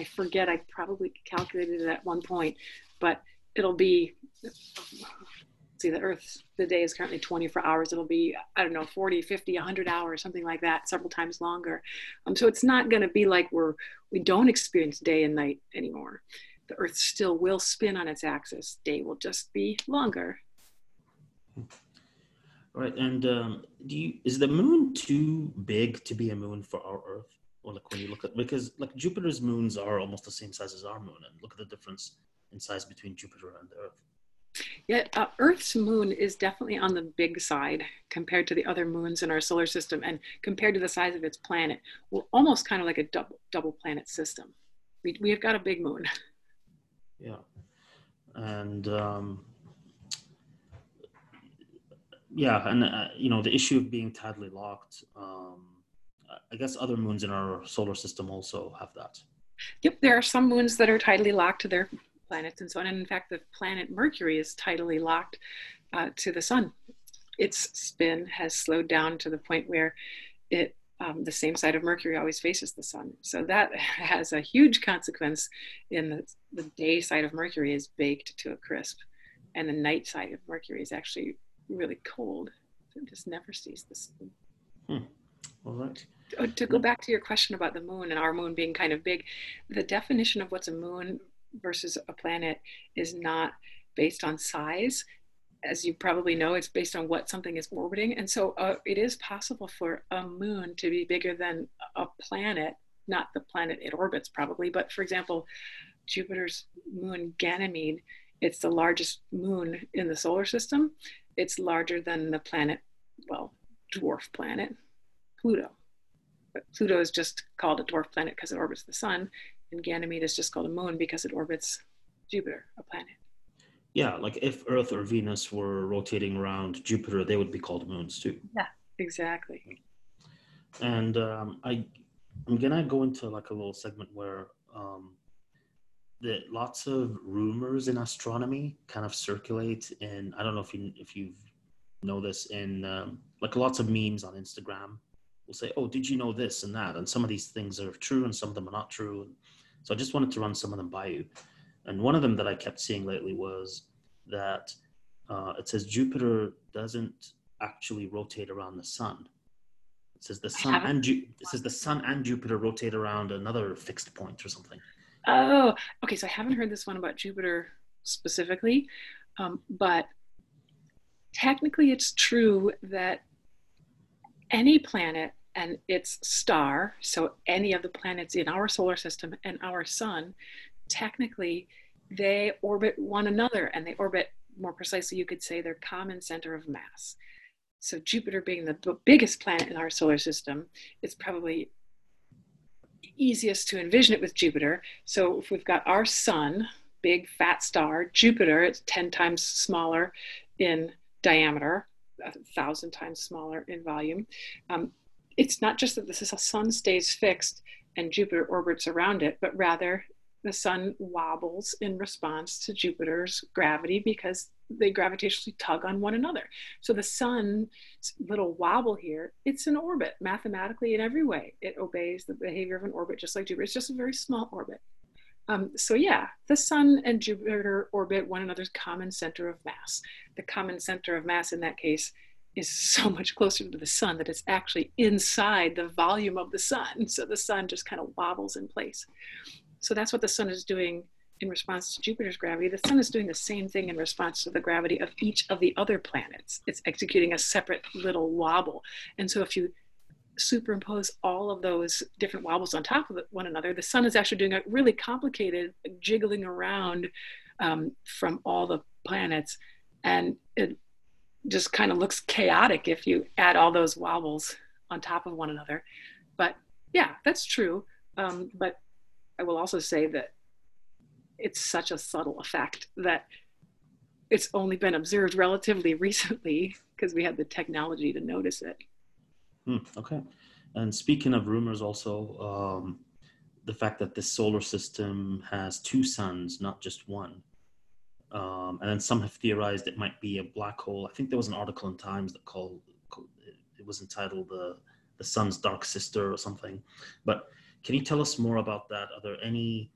I forget, I probably calculated it at one point, but it'll be see the earth the day is currently 24 hours. It'll be i don't know 40 50 100 hours something like that several times longer. Um, so it's not going to be like we're we don't experience day and night anymore. The earth still will spin on its axis. Day will just be longer right and um, do you is the moon too big to be a moon for our earth or like when you look at because like jupiter's moons are almost the same size as our moon and look at the difference in size between Jupiter and Earth. Yeah, uh, Earth's moon is definitely on the big side compared to the other moons in our solar system, and compared to the size of its planet, we're almost kind of like a double double planet system. We we have got a big moon. [LAUGHS] Yeah, and um, yeah, and uh, you know the issue of being tidally locked. Um, I guess other moons in our solar system also have that. Yep, there are some moons that are tidally locked to their planets and so on. And in fact, the planet Mercury is tidally locked uh, to the sun. Its spin has slowed down to the point where it um, the same side of Mercury always faces the sun. So that [LAUGHS] has a huge consequence in the, the day side of Mercury is baked to a crisp, and the night side of Mercury is actually really cold. So it just never sees the sun. Hmm. All right. To go back to your question about the moon and our moon being kind of big, the definition of what's a moon versus a planet is not based on size. As you probably know, it's based on what something is orbiting. And so uh, it is possible for a moon to be bigger than a planet, not the planet it orbits, probably, but for example, Jupiter's moon Ganymede, it's the largest moon in the solar system. It's larger than the planet, well, dwarf planet, Pluto. But Pluto is just called a dwarf planet because it orbits the sun and Ganymede is just called a moon because it orbits Jupiter, a planet. Yeah, like if Earth or Venus were rotating around Jupiter, they would be called moons too. Yeah, exactly. And um, I, I'm gonna go into like a little segment where um, the lots of rumors in astronomy kind of circulate, and I don't know if you if you know this in um, like lots of memes on Instagram will say, "Oh, did you know this and that?" And some of these things are true, and some of them are not true. And so I just wanted to run some of them by you. And one of them that I kept seeing lately was that uh, it says Jupiter doesn't actually rotate around the sun. It says the sun and Ju- it says the sun and Jupiter rotate around another fixed point or something. Oh, okay. So I haven't heard this one about Jupiter specifically, um, but technically it's true that any planet and its star, so any of the planets in our solar system and our sun, technically they orbit one another and they orbit more precisely, you could say, their common center of mass. So, Jupiter being the biggest planet in our solar system, it's probably easiest to envision it with Jupiter. So, if we've got our sun, big fat star, Jupiter, it's 10 times smaller in diameter, a thousand times smaller in volume. Um, it's not just that the sun stays fixed and Jupiter orbits around it, but rather the sun wobbles in response to Jupiter's gravity because they gravitationally tug on one another. So the sun's little wobble here, it's an orbit mathematically in every way. It obeys the behavior of an orbit just like Jupiter. It's just a very small orbit. Um, so yeah, the sun and Jupiter orbit one another's common center of mass. The common center of mass in that case is so much closer to the sun that it's actually inside the volume of the sun. [LAUGHS] So the sun just kind of wobbles in place. So that's what the sun is doing in response to Jupiter's gravity. The sun is doing the same thing in response to the gravity of each of the other planets. It's executing a separate little wobble. And so if you superimpose all of those different wobbles on top of one another, the sun is actually doing a really complicated jiggling around um, from all the planets. And it just kind of looks chaotic if you add all those wobbles on top of one another. But yeah, that's true. Um, but I will also say that it's such a subtle effect that it's only been observed relatively [LAUGHS] recently because we had the technology to notice it. Hmm, okay. And speaking of rumors, also, um, the fact that this solar system has two suns, not just one. Um, and then some have theorized it might be a black hole. I think there was an article in Times that called, it was entitled the the sun's dark sister or something. But can you tell us more about that? Are there any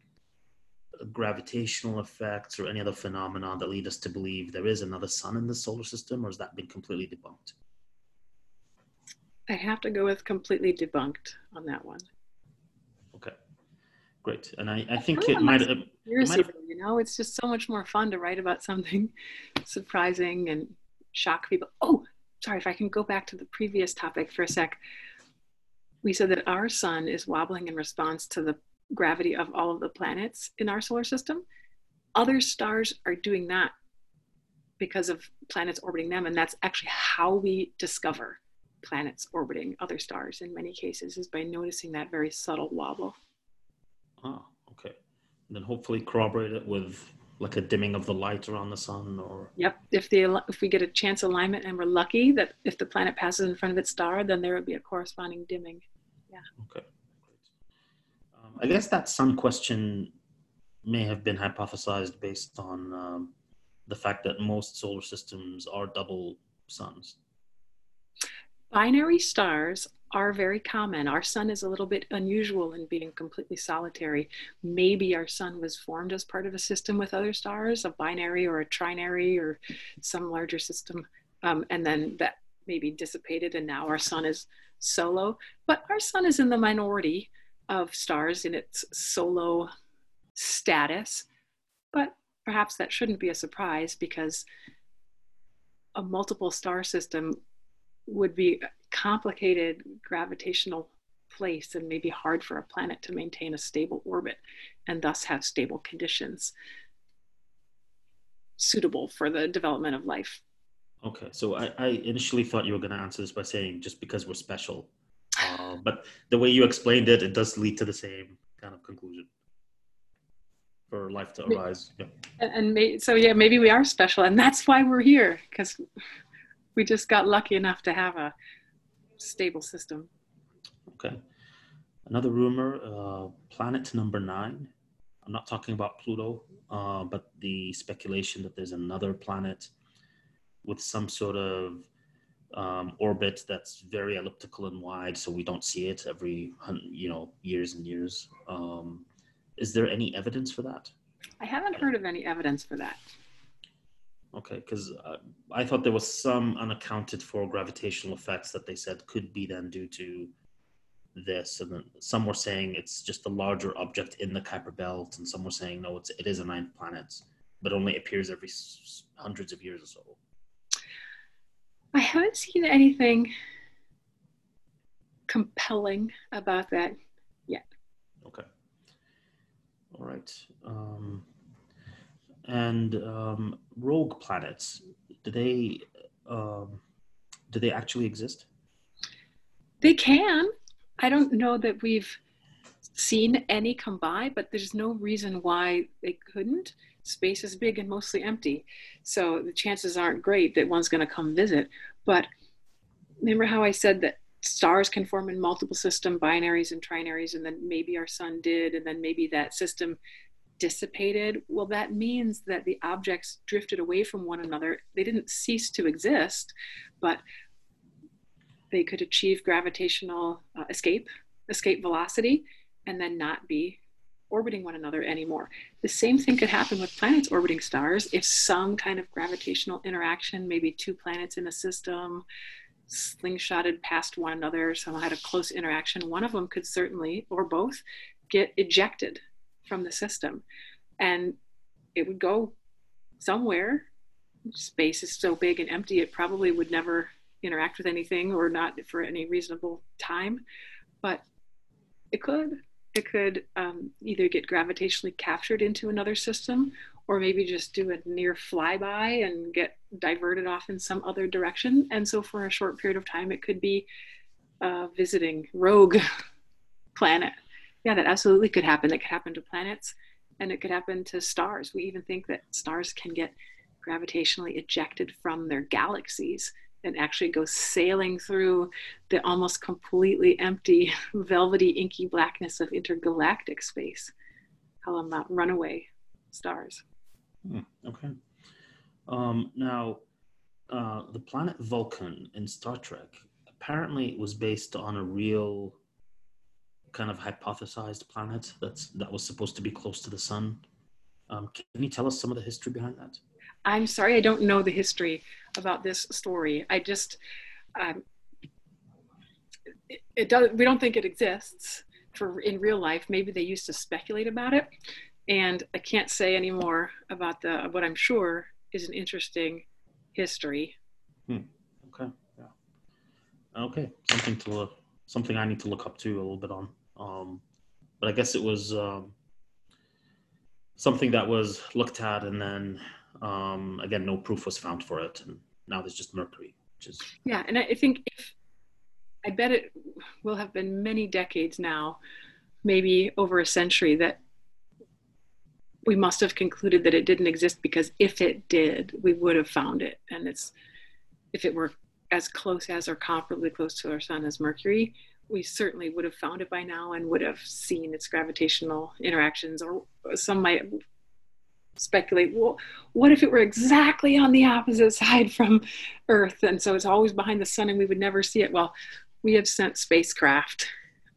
gravitational effects or any other phenomena that lead us to believe there is another sun in the solar system, or has that been completely debunked? I have to go with completely debunked on that one. Okay, great. And I, I think it might, it might have, you know, it's just so much more fun to write about something [LAUGHS] surprising and shock people. Oh, sorry, if I can go back to the previous topic for a sec. We said that our sun is wobbling in response to the gravity of all of the planets in our solar system. Other stars are doing that because of planets orbiting them, and that's actually how we discover planets orbiting other stars in many cases is by noticing that very subtle wobble. Ah, okay. And then hopefully corroborate it with like a dimming of the light around the sun or yep if the if we get a chance alignment and we're lucky that if the planet passes in front of its star then there would be a corresponding dimming yeah okay i guess that sun question may have been hypothesized based on um, the fact that most solar systems are double suns binary stars are very common. Our sun is a little bit unusual in being completely solitary. Maybe our sun was formed as part of a system with other stars, a binary or a trinary or some larger system, um, and then that maybe dissipated, and now our sun is solo. But our sun is in the minority of stars in its solo status. But perhaps that shouldn't be a surprise because a multiple star system would be a complicated gravitational place and maybe hard for a planet to maintain a stable orbit and thus have stable conditions suitable for the development of life. Okay, so I, I initially thought you were going to answer this by saying just because we're special, but the way you explained it, it does lead to the same kind of conclusion for life to arise. Yeah. And, may, so yeah, maybe we are special, and that's why we're here because [LAUGHS] we just got lucky enough to have a stable system. Okay. Another rumor, uh, planet number nine. I'm not talking about Pluto, uh, but the speculation that there's another planet with some sort of um, orbit that's very elliptical and wide, so we don't see it every you know years and years. Um, is there any evidence for that? I haven't heard of any evidence for that. Okay, because uh, I thought there was some unaccounted for gravitational effects that they said could be then due to this, and then some were saying it's just a larger object in the Kuiper Belt, and some were saying no, it's it is a ninth planet, but only appears every s- hundreds of years or so. I haven't seen anything compelling about that yet. Okay. All right. Um, and um, rogue planets, do they um, do they actually exist? They can. I don't know that we've seen any come by, but there's no reason why they couldn't. Space is big and mostly empty, so the chances aren't great that one's going to come visit. But remember how I said that stars can form in multiple system binaries and trinaries, and then maybe our sun did, and then maybe that system dissipated, well, that means that the objects drifted away from one another. They didn't cease to exist, but they could achieve gravitational uh, escape, escape velocity, and then not be orbiting one another anymore. The same thing could happen with planets orbiting stars. If some kind of gravitational interaction, maybe two planets in a system, slingshotted past one another, somehow had a close interaction, one of them could certainly, or both, get ejected from the system. And it would go somewhere. Space is so big and empty it probably would never interact with anything or not for any reasonable time. But it could it could um, either get gravitationally captured into another system or maybe just do a near flyby and get diverted off in some other direction and so for a short period of time it could be uh, visiting rogue [LAUGHS] planet. Yeah, that absolutely could happen. That could happen to planets and it could happen to stars. We even think that stars can get gravitationally ejected from their galaxies and actually go sailing through the almost completely empty, [LAUGHS] velvety, inky blackness of intergalactic space. Call them uh, runaway stars. Hmm, okay. Um, now, uh, the planet Vulcan in Star Trek apparently was based on a real kind of hypothesized planet that's that was supposed to be close to the sun. Um, can you tell us some of the history behind that? I'm sorry, I don't know the history about this story. I just um, it, it does. We don't think it exists for in real life. Maybe they used to speculate about it, and I can't say any more about the what I'm sure is an interesting history. Hmm. Okay. Yeah. Okay. Something to look. Something I need to look up to a little bit on. Um, but I guess it was um, something that was looked at, and then um, again, no proof was found for it, and now there's just mercury, which is yeah. And I think if I bet it will have been many decades now, maybe over a century, that we must have concluded that it didn't exist because if it did, we would have found it. And it's if it were as close as or comparably close to our sun as Mercury, we certainly would have found it by now and would have seen its gravitational interactions. Or some might speculate, well, what if it were exactly on the opposite side from Earth? And so it's always behind the sun and we would never see it. Well, we have sent spacecraft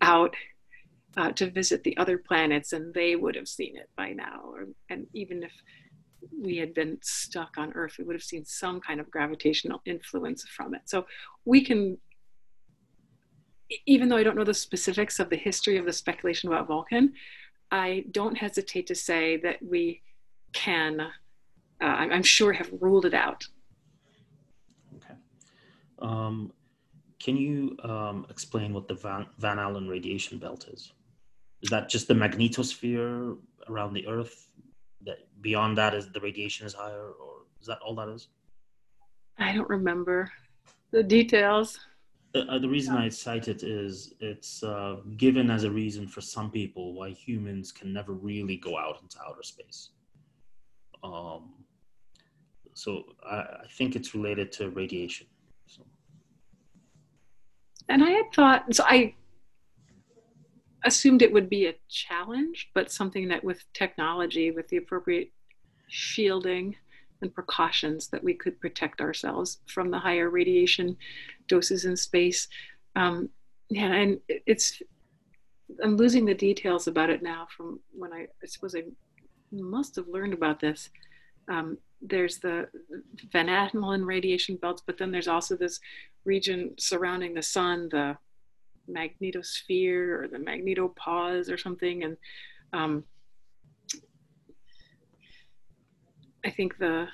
out uh, to visit the other planets and they would have seen it by now. Or, and even if we had been stuck on Earth, we would have seen some kind of gravitational influence from it. So we can even though I don't know the specifics of the history of the speculation about Vulcan, I don't hesitate to say that we can, uh, I'm sure, have ruled it out. Okay. Um, can you um, explain what the Van, Van Allen radiation belt is? Is that just the magnetosphere around the Earth? That beyond that is the radiation is higher, or is that all that is? I don't remember the details. Uh, uh, the reason I cite it is it's uh, given as a reason for some people why humans can never really go out into outer space. Um, so I, I, think it's related to radiation. So. And I had thought, so I assumed it would be a challenge, but something that with technology, with the appropriate shielding and precautions that we could protect ourselves from the higher radiation doses in space. Um, yeah, and it's I'm losing the details about it now from when I, I suppose I must have learned about this. Um, there's the Van Allen radiation belts, but then there's also this region surrounding the sun, the magnetosphere or the magnetopause or something. And um, I think the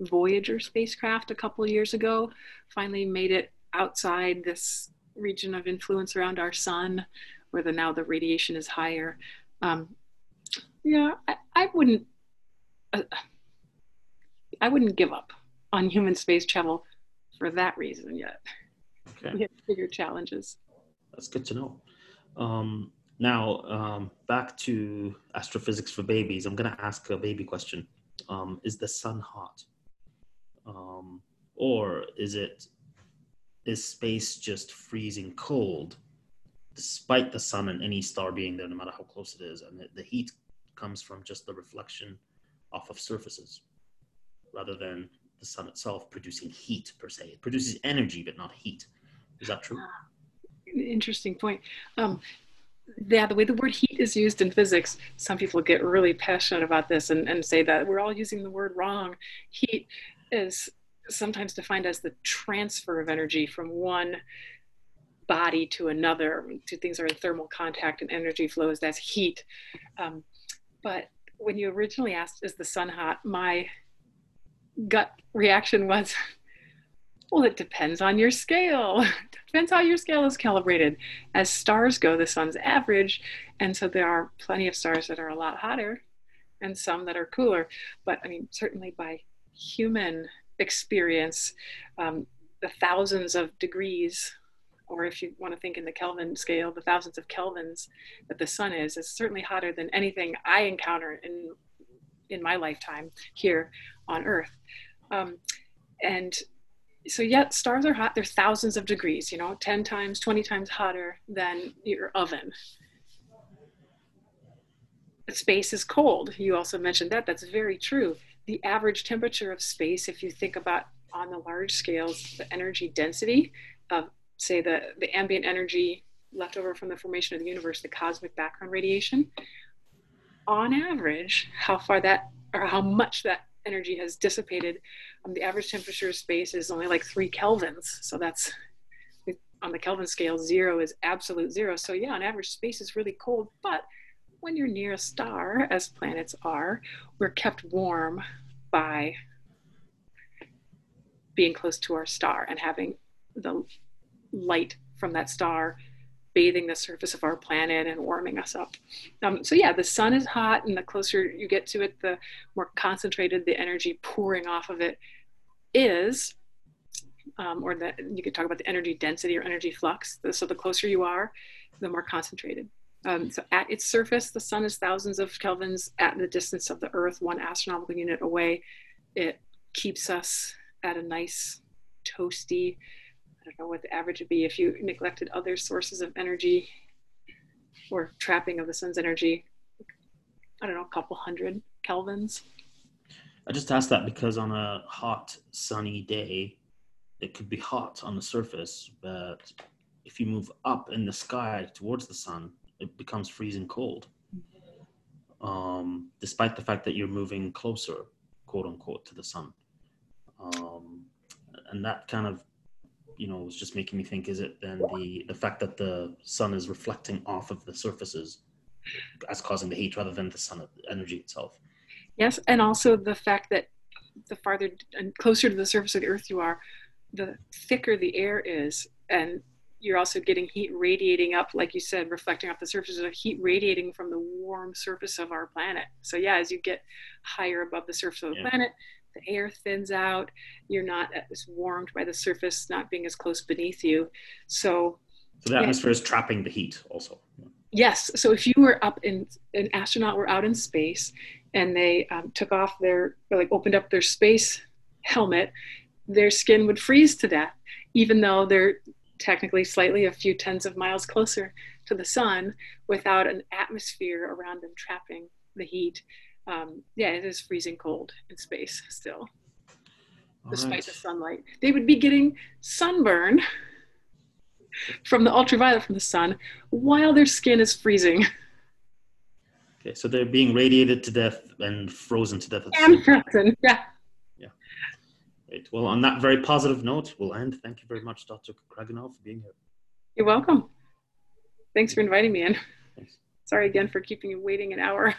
Voyager spacecraft a couple years ago finally made it outside this region of influence around our sun, where the now the radiation is higher. Um, yeah, I, I wouldn't. Uh, I wouldn't give up on human space travel for that reason yet. Okay. We have bigger challenges. That's good to know. Um, now, um, back to astrophysics for babies. I'm going to ask a baby question um, is the sun hot? Um, or is it, is space just freezing cold despite the sun and any star being there, no matter how close it is? And the, the heat comes from just the reflection off of surfaces rather than the sun itself producing heat per se. It produces energy, but not heat. Is that true? Interesting point. Um, yeah, the way the word heat is used in physics, some people get really passionate about this and, and say that we're all using the word wrong. Heat is sometimes defined as the transfer of energy from one body to another. Two things are in thermal contact and energy flows, that's heat. Um, but when you originally asked, is the sun hot? My gut reaction was, [LAUGHS] well, it depends on your scale. [LAUGHS] depends how your scale is calibrated. As stars go, the sun's average, and so there are plenty of stars that are a lot hotter and some that are cooler. But I mean, certainly by human experience, um, the thousands of degrees or if you want to think in the Kelvin scale, the thousands of kelvins that the sun is, is certainly hotter than anything I encounter in in my lifetime here on Earth. Um, and so yet stars are hot they're thousands of degrees you know 10 times 20 times hotter than your oven space is cold you also mentioned that that's very true the average temperature of space if you think about on the large scales the energy density of say the, the ambient energy left over from the formation of the universe the cosmic background radiation on average how far that or how much that energy has dissipated um, the average temperature of space is only like three kelvins. So that's on the Kelvin scale, zero is absolute zero. So yeah, on average, space is really cold. But when you're near a star, as planets are, we're kept warm by being close to our star and having the light from that star bathing the surface of our planet and warming us up. Um, so yeah, the sun is hot, and the closer you get to it, the more concentrated the energy pouring off of it is. Um, or that you could talk about the energy density or energy flux. So the closer you are, the more concentrated. Um, so at its surface, the sun is thousands of kelvins at the distance of the Earth, one astronomical unit away. It keeps us at a nice, toasty, don't know what the average would be if you neglected other sources of energy or trapping of the sun's energy. I don't know, a couple hundred kelvins. I just asked that because on a hot, sunny day, it could be hot on the surface, but if you move up in the sky towards the sun, it becomes freezing cold. Um, despite the fact that you're moving closer, quote unquote, to the sun. Um, and that kind of you know was just making me think is it then the the fact that the sun is reflecting off of the surfaces as causing the heat rather than the sun energy itself yes and also the fact that the farther and closer to the surface of the earth you are the thicker the air is and you're also getting heat radiating up like you said reflecting off the surface of heat radiating from the warm surface of our planet so yeah as you get higher above the surface of the yeah. planet the air thins out, you're not as warmed by the surface not being as close beneath you. So, so the atmosphere yeah. is trapping the heat also. Yes. So if you were up in an astronaut were out in space and they um, took off their like opened up their space helmet, their skin would freeze to death, even though they're technically slightly a few tens of miles closer to the sun without an atmosphere around them trapping the heat um, yeah, it is freezing cold in space still, All despite right. the sunlight. They would be getting sunburn from the ultraviolet from the sun while their skin is freezing. Okay, so they're being radiated to death and frozen to death. and frozen, yeah. Yeah. Great. Well, on that very positive note, we'll end. Thank you very much, Dr. Kregenow, for being here. You're welcome. Thanks for inviting me in. Thanks. Sorry again for keeping you waiting an hour.